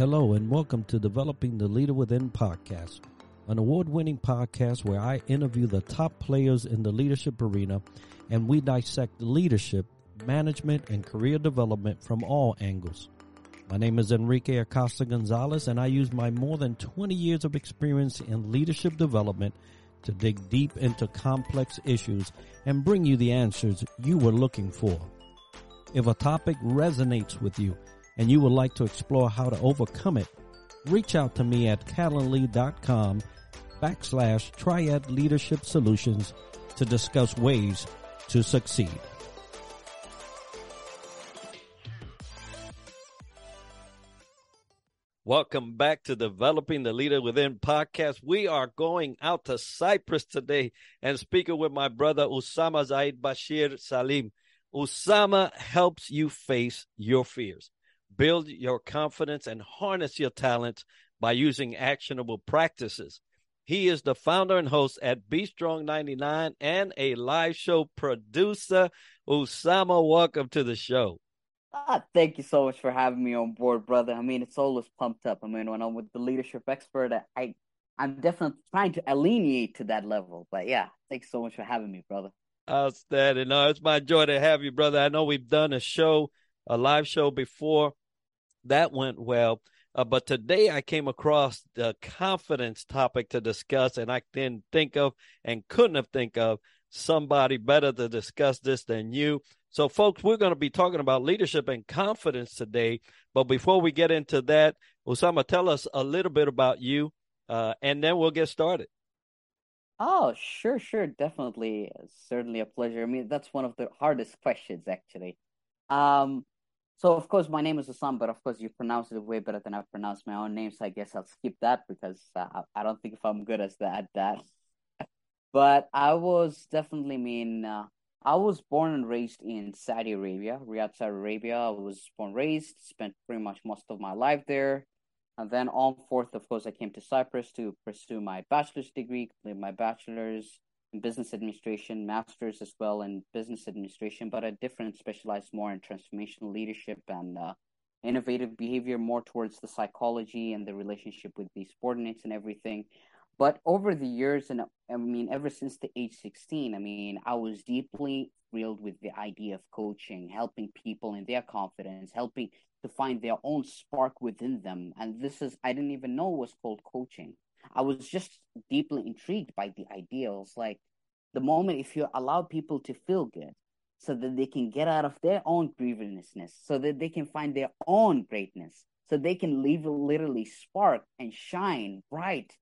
Hello, and welcome to Developing the Leader Within podcast, an award winning podcast where I interview the top players in the leadership arena and we dissect leadership, management, and career development from all angles. My name is Enrique Acosta Gonzalez, and I use my more than 20 years of experience in leadership development to dig deep into complex issues and bring you the answers you were looking for. If a topic resonates with you and you would like to explore how to overcome it, reach out to me at calendly.com backslash triad leadership solutions to discuss ways to succeed. Welcome back to Developing the Leader Within podcast. We are going out to Cyprus today and speaking with my brother Usama Zaid Bashir Salim. Usama helps you face your fears, build your confidence, and harness your talents by using actionable practices. He is the founder and host at Be Strong 99 and a live show producer. Usama, welcome to the show. Ah, thank you so much for having me on board, brother. I mean, it's always pumped up. I mean, when I'm with the leadership expert, I, I'm definitely trying to alienate to that level. But yeah, thanks so much for having me, brother. Outstanding. No, it's my joy to have you, brother. I know we've done a show, a live show before. That went well. Uh, but today I came across the confidence topic to discuss, and I didn't think of and couldn't have think of somebody better to discuss this than you. So, folks, we're going to be talking about leadership and confidence today. But before we get into that, Usama, tell us a little bit about you, uh, and then we'll get started. Oh, sure, sure, definitely, certainly a pleasure. I mean, that's one of the hardest questions, actually. Um, so of course my name is Usama, but of course you pronounce it way better than I pronounce my own name. So I guess I'll skip that because uh, I don't think if I'm good as that at that. But I was definitely I mean uh, I was born and raised in Saudi Arabia, Riyadh, Saudi Arabia. I was born raised, spent pretty much most of my life there. And then on fourth, of course, I came to Cyprus to pursue my bachelor's degree, complete my bachelor's business administration, master's as well in business administration, but a different specialized more in transformational leadership and uh, innovative behavior, more towards the psychology and the relationship with the subordinates and everything. But over the years, and I mean, ever since the age 16, I mean, I was deeply thrilled with the idea of coaching, helping people in their confidence, helping to find their own spark within them. And this is, I didn't even know was called coaching. I was just deeply intrigued by the ideals. Like the moment if you allow people to feel good so that they can get out of their own grievousness, so that they can find their own greatness, so they can leave literally spark and shine bright.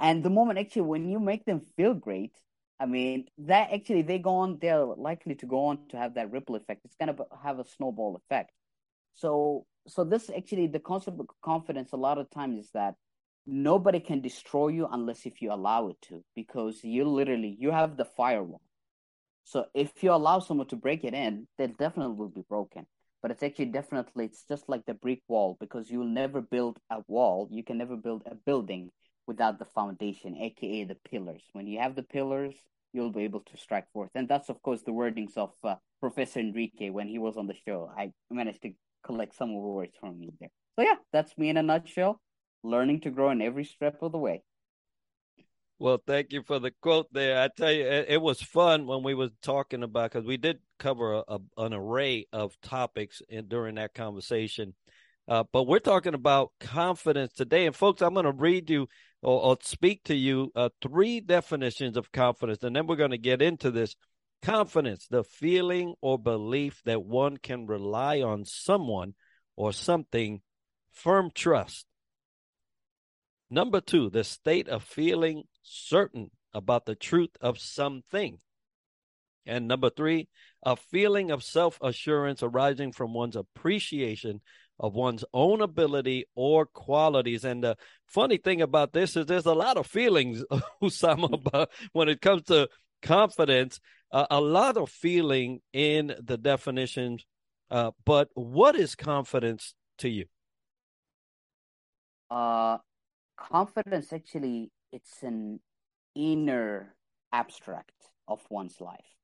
And the moment actually when you make them feel great, I mean, that actually they go on, they're likely to go on to have that ripple effect. It's gonna have a snowball effect. So so this actually the concept of confidence a lot of times is that nobody can destroy you unless if you allow it to because you literally you have the firewall. So if you allow someone to break it in they definitely will be broken. But it's actually definitely it's just like the brick wall because you'll never build a wall you can never build a building without the foundation aka the pillars. When you have the pillars you'll be able to strike forth. And that's of course the wordings of uh, professor enrique when he was on the show. I managed to collect some of the words from him there. So yeah that's me in a nutshell learning to grow in every step of the way. Well, thank you for the quote there. I tell you, it, it was fun when we was talking about because we did cover a, a, an array of topics in, during that conversation. Uh, but we're talking about confidence today, and folks, I'm going to read you or, or, speak to you uh, three definitions of confidence, and then we're going to get into this. Confidence, the feeling or belief that one can rely on someone or something. Firm trust, Number two, the state of feeling certain about the truth of something. And number three, a feeling of self assurance arising from one's appreciation of one's own ability or qualities. And the funny thing about this is there's a lot of feelings, Usama, about when it comes to confidence, uh, a lot of feeling in the definitions. Uh, but what is confidence to you? Uh, confidence actually it's an inner abstract of one's life.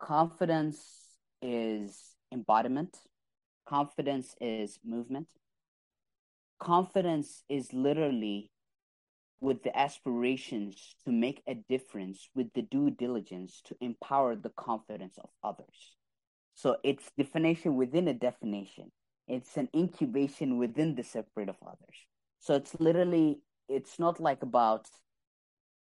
Confidence is embodiment. Confidence is movement. Confidence is literally with the aspirations to make a difference with the due diligence to empower the confidence of others. So it's definition within a definition. It's an incubation within the separate of others so it's literally it's not like about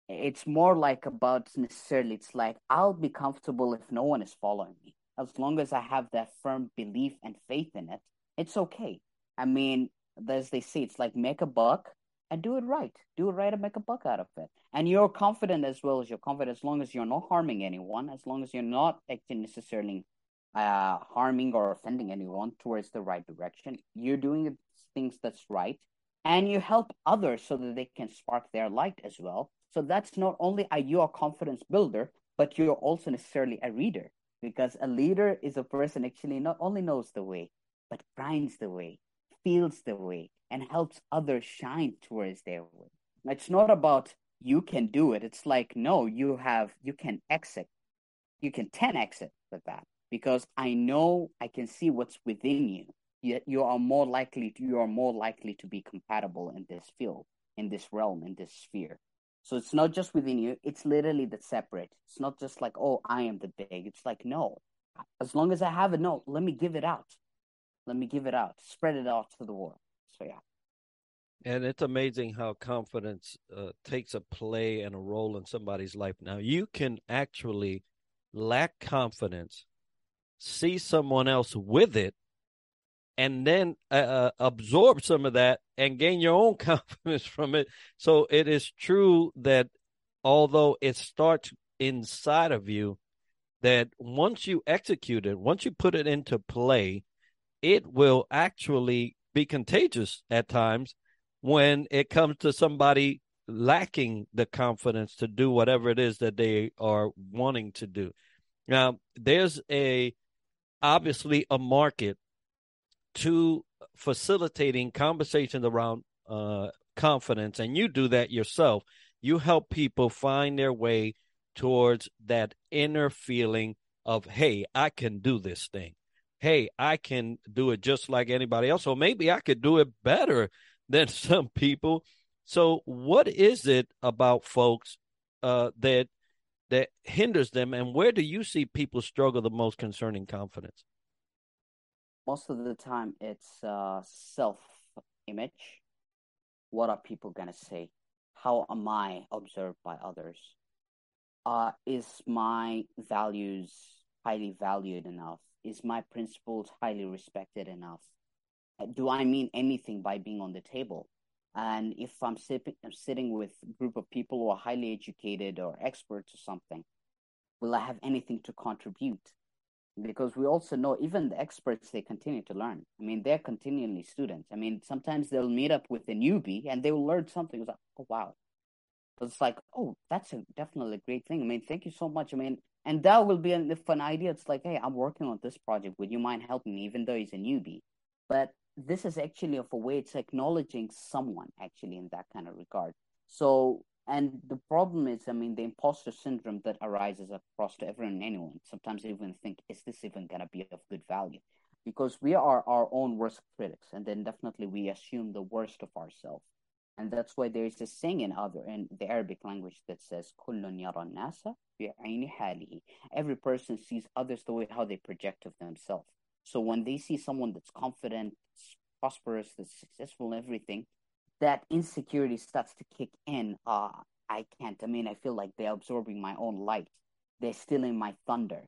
it's more like about necessarily it's like i'll be comfortable if no one is following me. As long as i have that firm belief and faith in it it's okay. I mean as they say it's like make a buck and do it right. Do it right and make a buck out of it. And you're confident as well as you're confident as long as you're not harming anyone as long as you're not acting necessarily uh, harming or offending anyone towards the right direction you're doing things that's right and you help others so that they can spark their light as well so that's not only are you a confidence builder, but you're also necessarily a reader because a leader is a person actually not only knows the way, but finds the way, feels the way, and helps others shine towards their way. It's not about you can do it. It's like, no, you have, you can exit. You can 10 exit with that because I know I can see what's within you. You, you are more likely, to, you are more likely to be compatible in this field, in this realm, in this sphere. So it's not just within you, it's literally that separate. It's not just like, oh, I am the big. It's like, no, as long as I have it, no, let me give it out. Let me give it out, spread it out to the world. So, yeah. And it's amazing how confidence uh, takes a play and a role in somebody's life. Now, you can actually lack confidence, see someone else with it, and then uh, uh, absorb some of that and gain your own confidence from it. So it is true that although it starts inside of you, that once you execute it, once you put it into play, it will actually be contagious at times when it comes to somebody lacking the confidence to do whatever it is that they are wanting to do. Now, there's a obviously a market to facilitating conversations around uh, confidence, and you do that yourself. You help people find their way towards that inner feeling of, hey, I can do this thing. Hey, I can do it just like anybody else. Or maybe I could do it better than some people. So, what is it about folks uh, that that hinders them, and where do you see people struggle the most concerning confidence? Most of the time it's uh, self image. What are people going to say? How am I observed by others? Uh, is my values highly valued enough? Is my principles highly respected enough? Do I mean anything by being on the table? And if I'm, I'm sitting with a group of people who are highly educated or experts or something, will I have anything to contribute? Because we also know even the experts they continue to learn. I mean they're continually students. I mean sometimes they'll meet up with a newbie and they will learn something. It's like oh wow. It's like oh that's a definitely a great thing. I mean thank you so much. I mean and that will be an, if an idea it's like hey i'm working on this project. Would you mind helping me even though he's a newbie? But this is actually of a way it's acknowledging someone actually in that kind of regard. So and the problem is, I mean, the imposter syndrome that arises across to everyone and anyone. Sometimes they even think, is this even going to be of good value? Because we are our own worst critics, and then definitely we assume the worst of ourselves. And that's why there is a saying in other in the Arabic language that says Every person sees others the way how they project of themselves. So when they see someone that's confident, prosperous, that's successful in everything, that insecurity starts to kick in. Uh, I can't. I mean, I feel like they're absorbing my own light. They're stealing my thunder.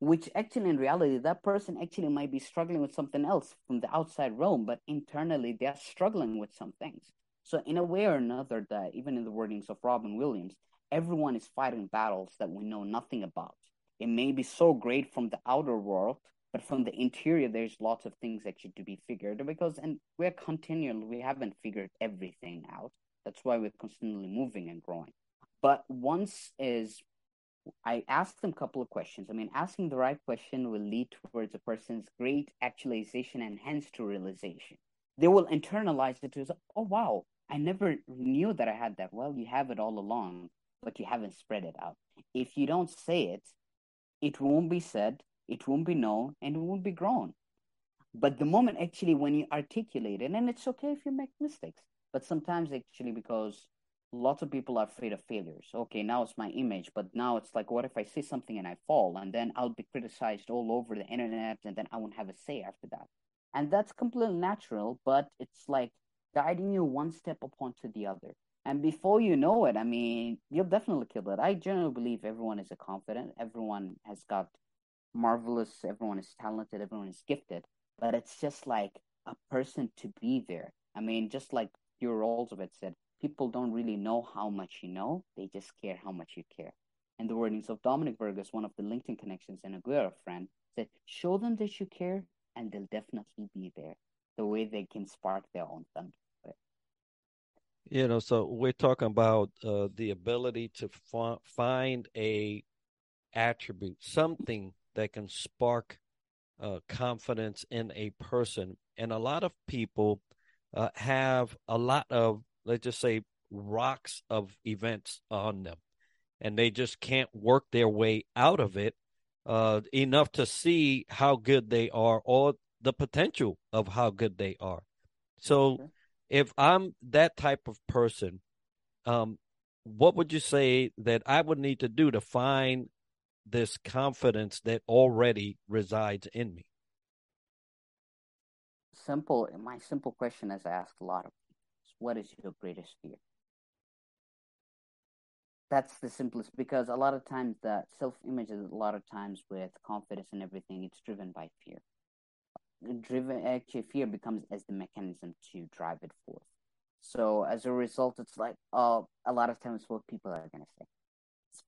Which actually, in reality, that person actually might be struggling with something else from the outside realm, but internally they're struggling with some things. So, in a way or another, that even in the wordings of Robin Williams, everyone is fighting battles that we know nothing about. It may be so great from the outer world, but from the interior there's lots of things should to be figured because and we're continually we haven't figured everything out. That's why we're constantly moving and growing. But once is i asked them a couple of questions. I mean asking the right question will lead towards a person's great actualization and hence to realization. They will internalize it as oh wow. I never knew that i had that. Well you have it all along but you haven't spread it out. If you don't say it it won't be said it won't be known and it won't be grown But the moment actually when you articulate it, and it's okay if you make mistakes, but sometimes actually because lots of people are afraid of failures. Okay, now it's my image, but now it's like, what if I say something and I fall, and then I'll be criticized all over the internet, and then I won't have a say after that. And that's completely natural, but it's like guiding you one step upon to the other. And before you know it, I mean, you'll definitely kill it. I generally believe everyone is a confident, everyone has got marvelous, everyone is talented, everyone is gifted, but it's just like a person to be there. I mean, just like your Roosevelt said, people don't really know how much you know, they just care how much you care. And the wordings of Dominic Burgess, one of the LinkedIn connections and a good friend, said, show them that you care and they'll definitely be there the way they can spark their own thunder. You know, so we're talking about uh, the ability to f- find a attribute, something that can spark uh, confidence in a person. And a lot of people uh, have a lot of, let's just say, rocks of events on them, and they just can't work their way out of it uh, enough to see how good they are or the potential of how good they are. So, if I'm that type of person, um, what would you say that I would need to do to find this confidence that already resides in me? Simple. My simple question, is I ask a lot of people, what is your greatest fear? That's the simplest because a lot of times the self image is a lot of times with confidence and everything, it's driven by fear. Driven actually fear becomes as the mechanism to drive it forth. So as a result, it's like uh, a lot of times what people are gonna say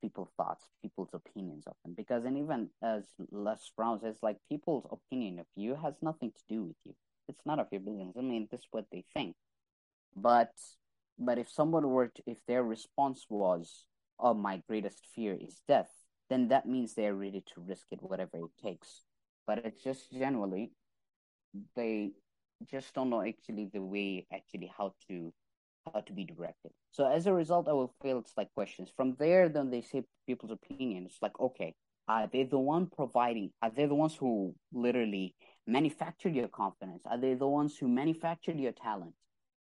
people's thoughts, people's opinions of them. Because, and even as Les Brown says, like people's opinion of you has nothing to do with you. It's none of your business. I mean, this is what they think. But, but if someone were to, if their response was, "Oh, my greatest fear is death," then that means they're ready to risk it, whatever it takes. But it's just generally, they just don't know actually the way actually how to how to be directed. So as a result, I will feel it's like questions. From there, then they say people's opinion. It's like, okay, are they the one providing? Are they the ones who literally manufactured your confidence? Are they the ones who manufactured your talent?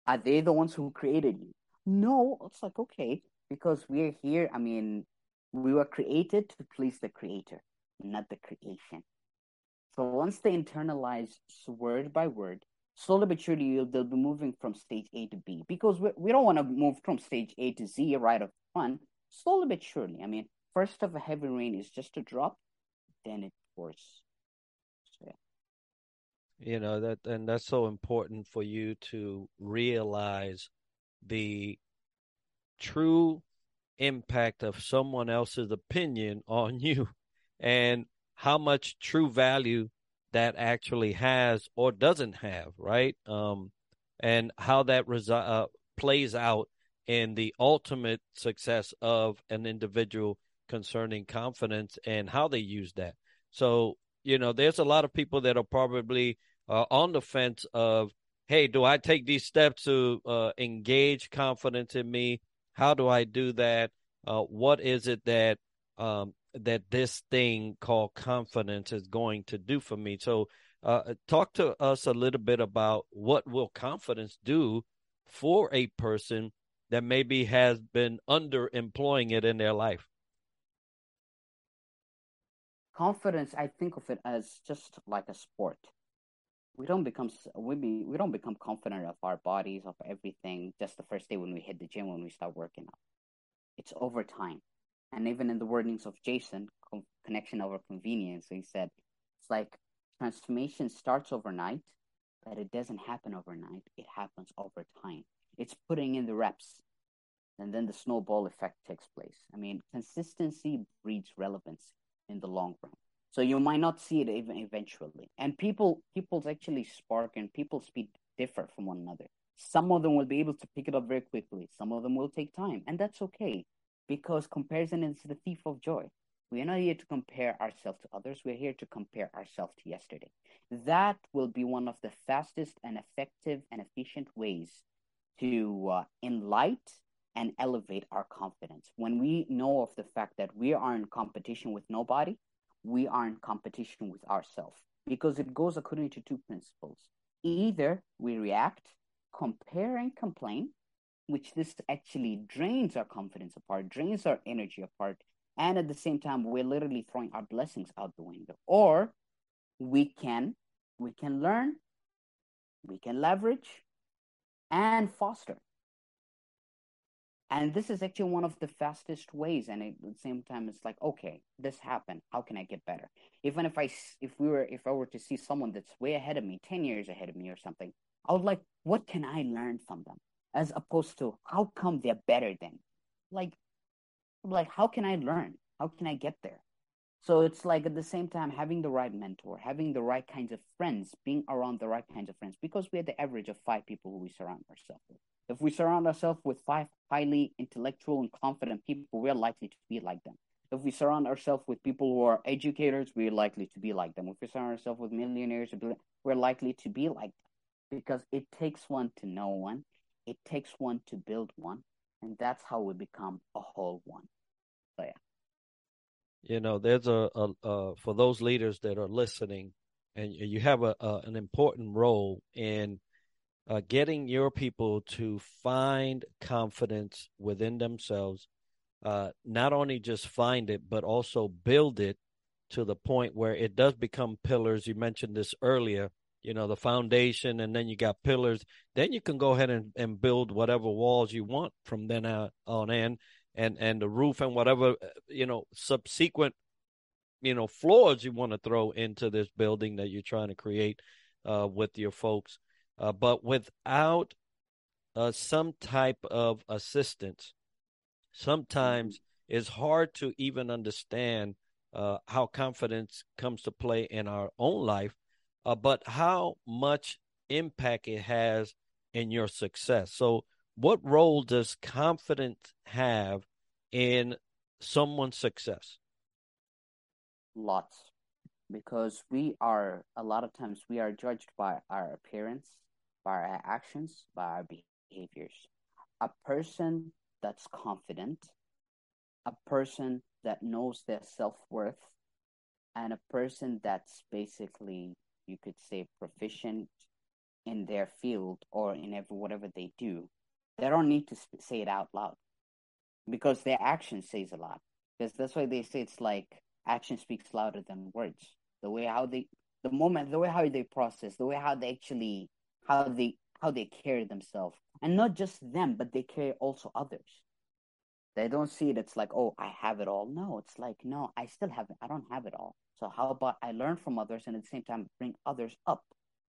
Are they the ones who created you? No, it's like, okay, because we're here. I mean, we were created to please the creator, not the creation. So once they internalize word by word, slowly but surely they'll be moving from stage A to B because we, we don't want to move from stage A to Z right up front. Slowly but surely. I mean, first of a heavy rain is just a drop, then it pours. So, yeah. You know that, and that's so important for you to realize the true impact of someone else's opinion on you and how much true value that actually has or doesn't have, right? Um, and how that resi- uh, plays out in the ultimate success of an individual concerning confidence and how they use that. So, you know, there's a lot of people that are probably uh, on the fence of, hey, do I take these steps to uh, engage confidence in me? How do I do that? Uh, what is it that um, that this thing called confidence is going to do for me. So, uh, talk to us a little bit about what will confidence do for a person that maybe has been underemploying it in their life. Confidence, I think of it as just like a sport. We don't become we be we don't become confident of our bodies of everything just the first day when we hit the gym when we start working out. It's over time and even in the wordings of Jason, connection over convenience, he said it's like transformation starts overnight, but it doesn't happen overnight. It happens over time. It's putting in the reps, and then the snowball effect takes place. I mean, consistency breeds relevance in the long run. So you might not see it even eventually. And people, people's actually spark and people's speed differ from one another. Some of them will be able to pick it up very quickly. Some of them will take time, and that's okay because comparison is the thief of joy. We are not here to compare ourselves to others. We're here to compare ourselves to yesterday. That will be one of the fastest and effective and efficient ways to uh, and elevate our confidence. When we know of the fact that we are in competition with nobody, we are in competition with ourselves. because it goes according to two principles. Either we react, compare, and complain, which this actually drains our confidence apart, drains our energy apart, and at the same time, we're literally throwing our blessings out the window. Or we can we can learn, we can leverage, and foster. And this is actually one of the fastest ways. And at the same time, it's like, okay, this happened. How can I get better? Even if I, if we were, if I were to see someone that's way ahead of me, 10 years ahead of me or something, I would like, what can I learn from them? As opposed to, how come they're better than? Like, like, how can I learn? How can I get there? So it's like at the same time having the right mentor, having the right kinds of friends, being around the right kinds of friends, because we're the average of five people who we surround ourselves with. If we surround ourselves with five highly intellectual and confident people, we're likely to be like them. If we surround ourselves with people who are educators, we're likely to be like them. If we surround ourselves with millionaires, we're likely to be like them. Because it takes one to know one, it takes one to build one, and that's how we become a whole one. So yeah. You know, there's a, a, a for those leaders that are listening, and you have a, a an important role in uh, getting your people to find confidence within themselves, uh, not only just find it, but also build it to the point where it does become pillars. You mentioned this earlier, you know, the foundation, and then you got pillars. Then you can go ahead and, and build whatever walls you want from then on in, and and the roof and whatever uh, you know subsequent you know floors you want to throw into this building that you're trying to create uh, with your folks. Uh, but without uh, some type of assistance, sometimes mm-hmm. it's hard to even understand uh, how confidence comes to play in our own life, uh, but how much impact it has in your success. So, what role does confidence have in someone's success? Lots. Because we are, a lot of times, we are judged by our appearance, by our actions, by our behaviors. A person that's confident, a person that knows their self worth, and a person that's basically, you could say, proficient in their field or in every, whatever they do, they don't need to say it out loud because their action says a lot. Because that's why they say it's like action speaks louder than words. The way how they, the moment, the way how they process, the way how they actually how they how they carry themselves and not just them but they carry also others they don't see it it's like oh i have it all no it's like no i still have it i don't have it all so how about i learn from others and at the same time bring others up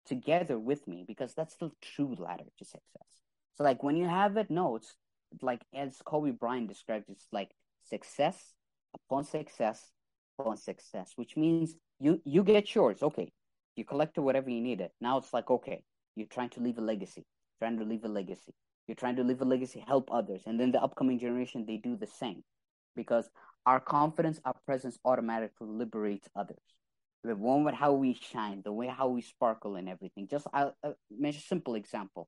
together with me because that's the true ladder to success so like when you have it no it's like as kobe bryant described it's like success upon success upon success which means you you get yours okay you collected whatever you needed now it's like okay you're trying to leave a legacy, trying to leave a legacy. You're trying to leave a legacy, help others. And then the upcoming generation, they do the same. Because our confidence, our presence automatically liberates others. The one with how we shine, the way how we sparkle and everything. Just mention a simple example.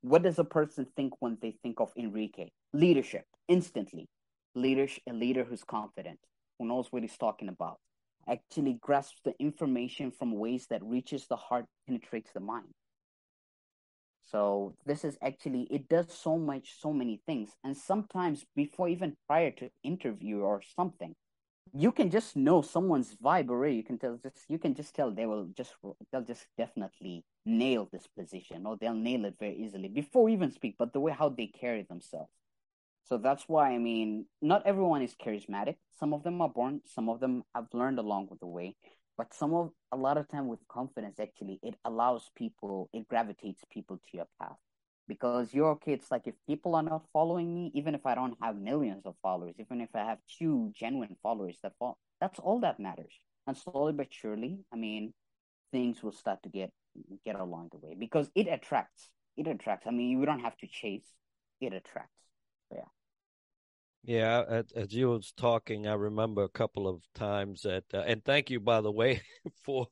What does a person think when they think of Enrique? Leadership, instantly. Leadership, a leader who's confident, who knows what he's talking about, actually grasps the information from ways that reaches the heart, penetrates the mind. So this is actually it does so much, so many things, and sometimes before even prior to interview or something, you can just know someone's vibe already. You can tell just you can just tell they will just they'll just definitely nail this position or they'll nail it very easily before even speak. But the way how they carry themselves. So that's why I mean, not everyone is charismatic. Some of them are born. Some of them have learned along with the way but some of a lot of time with confidence actually it allows people it gravitates people to your path. Because you're okay it's like if people are not following me even if i don't have millions of followers even if i have two genuine followers that follow that's all that matters. And slowly but surely i mean things will start to get get along the way. Because it attracts it attracts. I mean you don't have to chase it attracts. So, yeah yeah, as you was talking, I remember a couple of times that, uh, and thank you by the way for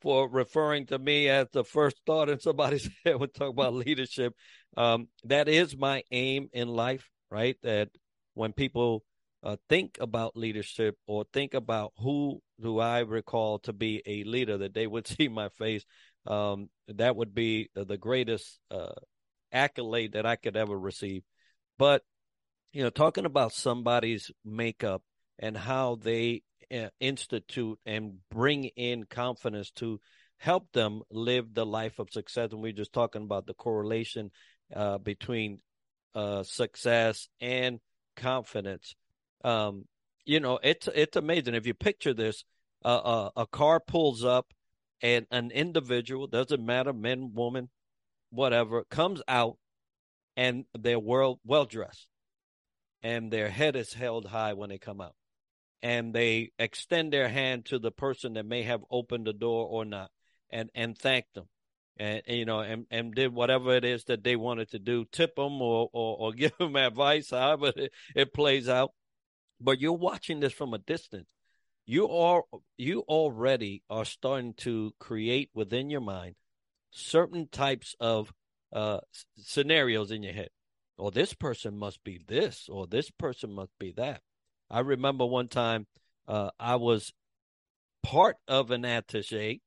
for referring to me as the first thought in somebody's head when talk about leadership. Um, that is my aim in life, right? That when people uh, think about leadership or think about who do I recall to be a leader that they would see my face, um, that would be the greatest uh, accolade that I could ever receive. But you know, talking about somebody's makeup and how they uh, institute and bring in confidence to help them live the life of success. And we're just talking about the correlation uh, between uh, success and confidence. Um, you know, it's it's amazing if you picture this. Uh, a car pulls up, and an individual doesn't matter, men, woman, whatever, comes out, and they're well well dressed, and their head is held high when they come out, and they extend their hand to the person that may have opened the door or not, and and thank them and you know, and, and did whatever it is that they wanted to do, tip them or or, or give them advice, however it, it plays out. But you're watching this from a distance. You are you already are starting to create within your mind certain types of uh, scenarios in your head. Or this person must be this, or this person must be that. I remember one time uh, I was part of an attaché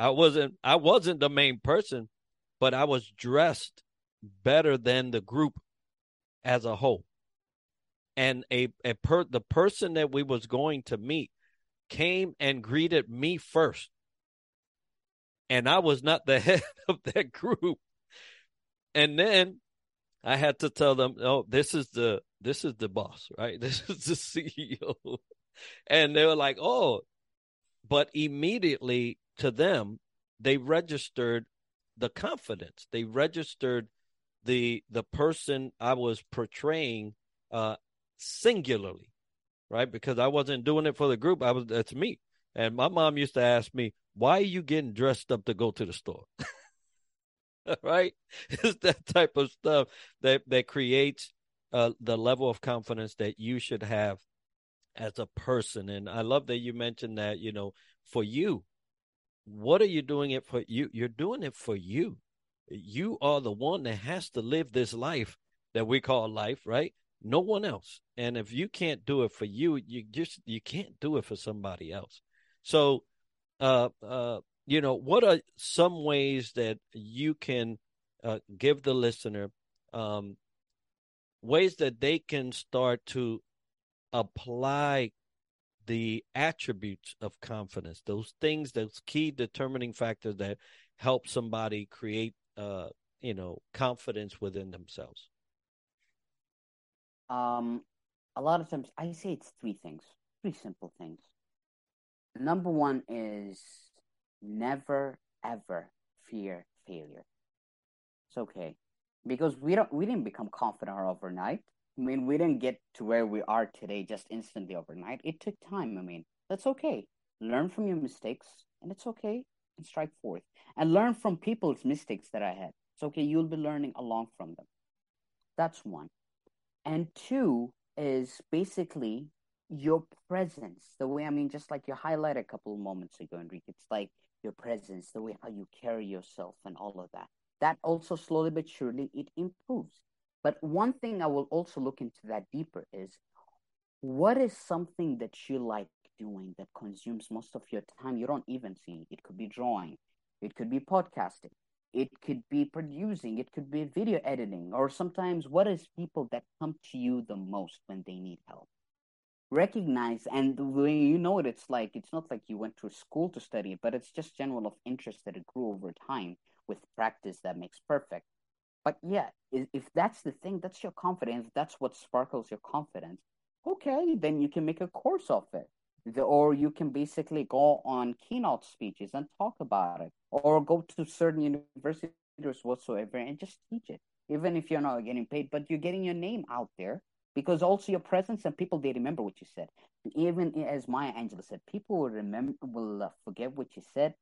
I wasn't I wasn't the main person, but I was dressed better than the group as a whole. And a, a per the person that we was going to meet came and greeted me first. And I was not the head of that group. And then I had to tell them, "Oh, this is the this is the boss, right? This is the CEO." And they were like, "Oh." But immediately to them, they registered the confidence. They registered the the person I was portraying uh singularly, right? Because I wasn't doing it for the group. I was that's me. And my mom used to ask me, "Why are you getting dressed up to go to the store?" right? It's that type of stuff that that creates uh, the level of confidence that you should have as a person. And I love that you mentioned that, you know, for you, what are you doing it for you? You're doing it for you. You are the one that has to live this life that we call life right? No one else. And if you can't do it for you you just you can't do it for somebody else. So uh uh you know what are some ways that you can uh, give the listener um ways that they can start to apply the attributes of confidence, those things, those key determining factors that help somebody create, uh, you know, confidence within themselves? Um, a lot of times I say it's three things, three simple things. Number one is never ever fear failure. It's okay because we don't we didn't become confident overnight. I mean, we didn't get to where we are today just instantly overnight. It took time. I mean, that's okay. Learn from your mistakes, and it's okay. And strike forth. And learn from people's mistakes that I had. It's okay. You'll be learning along from them. That's one. And two is basically your presence. The way, I mean, just like you highlighted a couple of moments ago, Enrique, it's like your presence, the way how you carry yourself, and all of that. That also slowly but surely it improves but one thing I will also look into that deeper is what is something that you like doing that consumes most of your time you don't even see? It could be drawing, it could be podcasting, it could be producing, it could be video editing, or sometimes what is people that come to you the most when they need help? Recognize and you know it, it's like it's not like you went to school to study it, but it's just general of interest that it grew over time with practice that makes perfect but yeah, if that's the thing, that's your confidence. That's what sparkles your confidence. Okay, then you can make a course of it. The, or you can basically go on keynote speeches and talk about it, or go to certain universities whatsoever and just teach it, even if you're not getting paid, but you're getting your name out there because also your presence and people they remember what you said. Even as Maya Angelou said, people will remember will uh, forget what you said,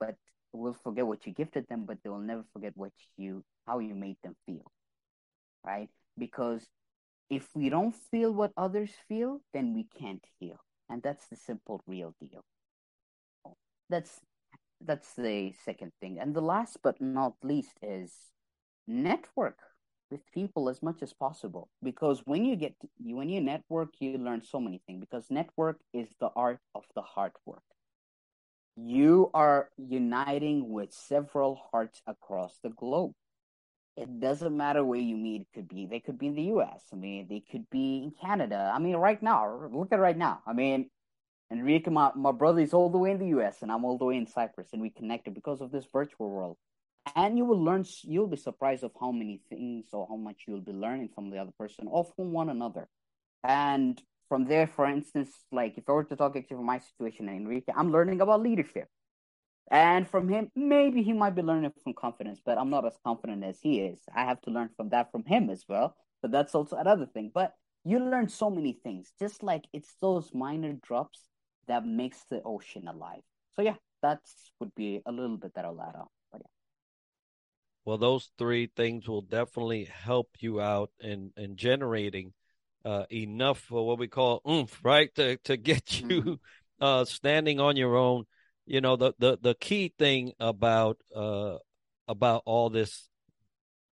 but will forget what you gifted them, but they will never forget what you how you made them feel. Right? Because if we don't feel what others feel, then we can't heal. And that's the simple real deal. That's that's the second thing. And the last but not least is network. With people as much as possible because when you get to, when you network you learn so many things because network is the art of the hard work. You are uniting with several hearts across the globe. It doesn't matter where you meet it could be they could be in the us i mean they could be in canada i mean right now look at right now i mean enrique my, my brother is all the way in the us and i'm all the way in cyprus and we connected because of this virtual world and you will learn you'll be surprised of how many things or how much you'll be learning from the other person or from one another. And from there for instance like if i were to talk actually from my situation enrique i'm learning about leadership. And from him maybe he might be learning from confidence but i'm not as confident as he is. I have to learn from that from him as well. But that's also another thing. But you learn so many things. Just like it's those minor drops that makes the ocean alive. So yeah that's would be a little bit that i'll add on well, those three things will definitely help you out in, in generating uh, enough for what we call oomph, right? To to get you mm-hmm. uh, standing on your own. You know, the, the, the key thing about uh, about all this,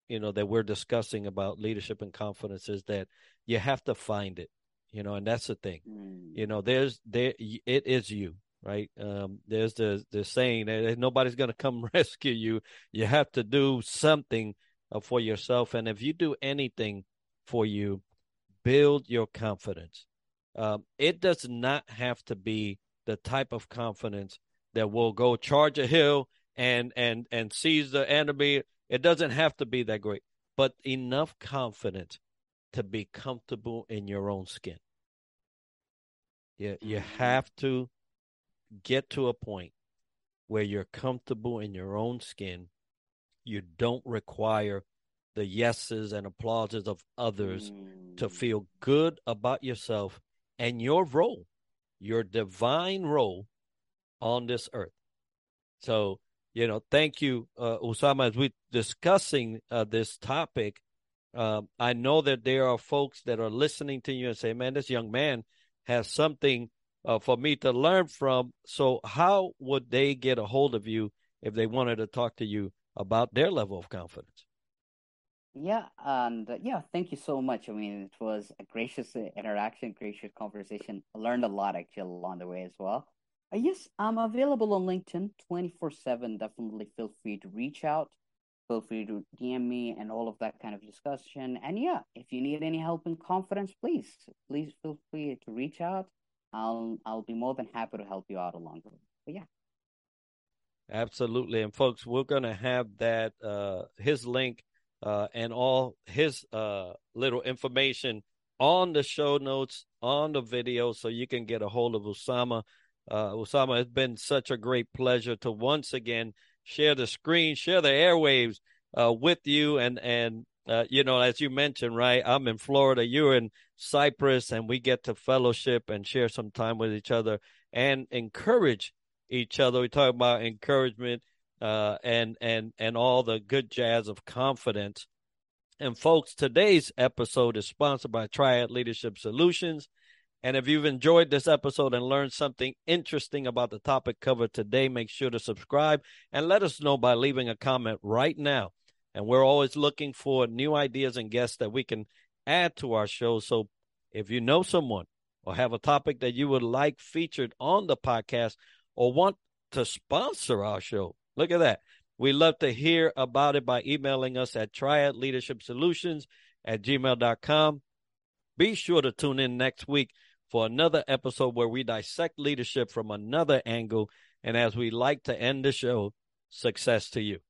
you know, that we're discussing about leadership and confidence is that you have to find it. You know, and that's the thing. Mm. You know, there's there it is you right? Um, there's the the saying that nobody's going to come rescue you. You have to do something uh, for yourself, and if you do anything for you, build your confidence. Um, it does not have to be the type of confidence that will go charge a hill and and and seize the enemy. It doesn't have to be that great, but enough confidence to be comfortable in your own skin. Yeah, you mm-hmm. have to get to a point where you're comfortable in your own skin. You don't require the yeses and applauses of others mm. to feel good about yourself and your role, your divine role on this earth. So, you know, thank you, uh, Usama, as we're discussing uh, this topic. Um, I know that there are folks that are listening to you and say, man, this young man has something uh, for me to learn from. So, how would they get a hold of you if they wanted to talk to you about their level of confidence? Yeah, and uh, yeah, thank you so much. I mean, it was a gracious uh, interaction, gracious conversation. I learned a lot actually along the way as well. Uh, yes, I'm available on LinkedIn 24 7. Definitely feel free to reach out. Feel free to DM me and all of that kind of discussion. And yeah, if you need any help in confidence, please, please feel free to reach out. I'll I'll be more than happy to help you out along the way. But yeah. Absolutely. And folks, we're gonna have that uh his link uh and all his uh little information on the show notes on the video so you can get a hold of Usama. Uh Usama, it's been such a great pleasure to once again share the screen, share the airwaves uh with you and and uh, you know, as you mentioned, right? I'm in Florida, you're in Cyprus, and we get to fellowship and share some time with each other and encourage each other. We talk about encouragement uh, and and and all the good jazz of confidence. And folks, today's episode is sponsored by Triad Leadership Solutions. And if you've enjoyed this episode and learned something interesting about the topic covered today, make sure to subscribe and let us know by leaving a comment right now and we're always looking for new ideas and guests that we can add to our show. So if you know someone or have a topic that you would like featured on the podcast or want to sponsor our show, look at that. We love to hear about it by emailing us at triadleadershipsolutions at gmail.com. Be sure to tune in next week for another episode where we dissect leadership from another angle. And as we like to end the show, success to you.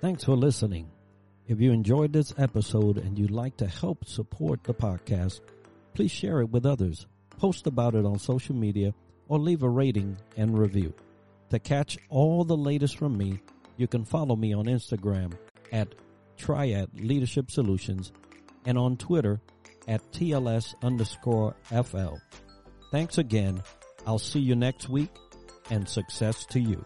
Thanks for listening. If you enjoyed this episode and you'd like to help support the podcast, please share it with others, post about it on social media, or leave a rating and review. To catch all the latest from me, you can follow me on Instagram at Triad Leadership Solutions and on Twitter at TLS underscore FL. Thanks again. I'll see you next week and success to you.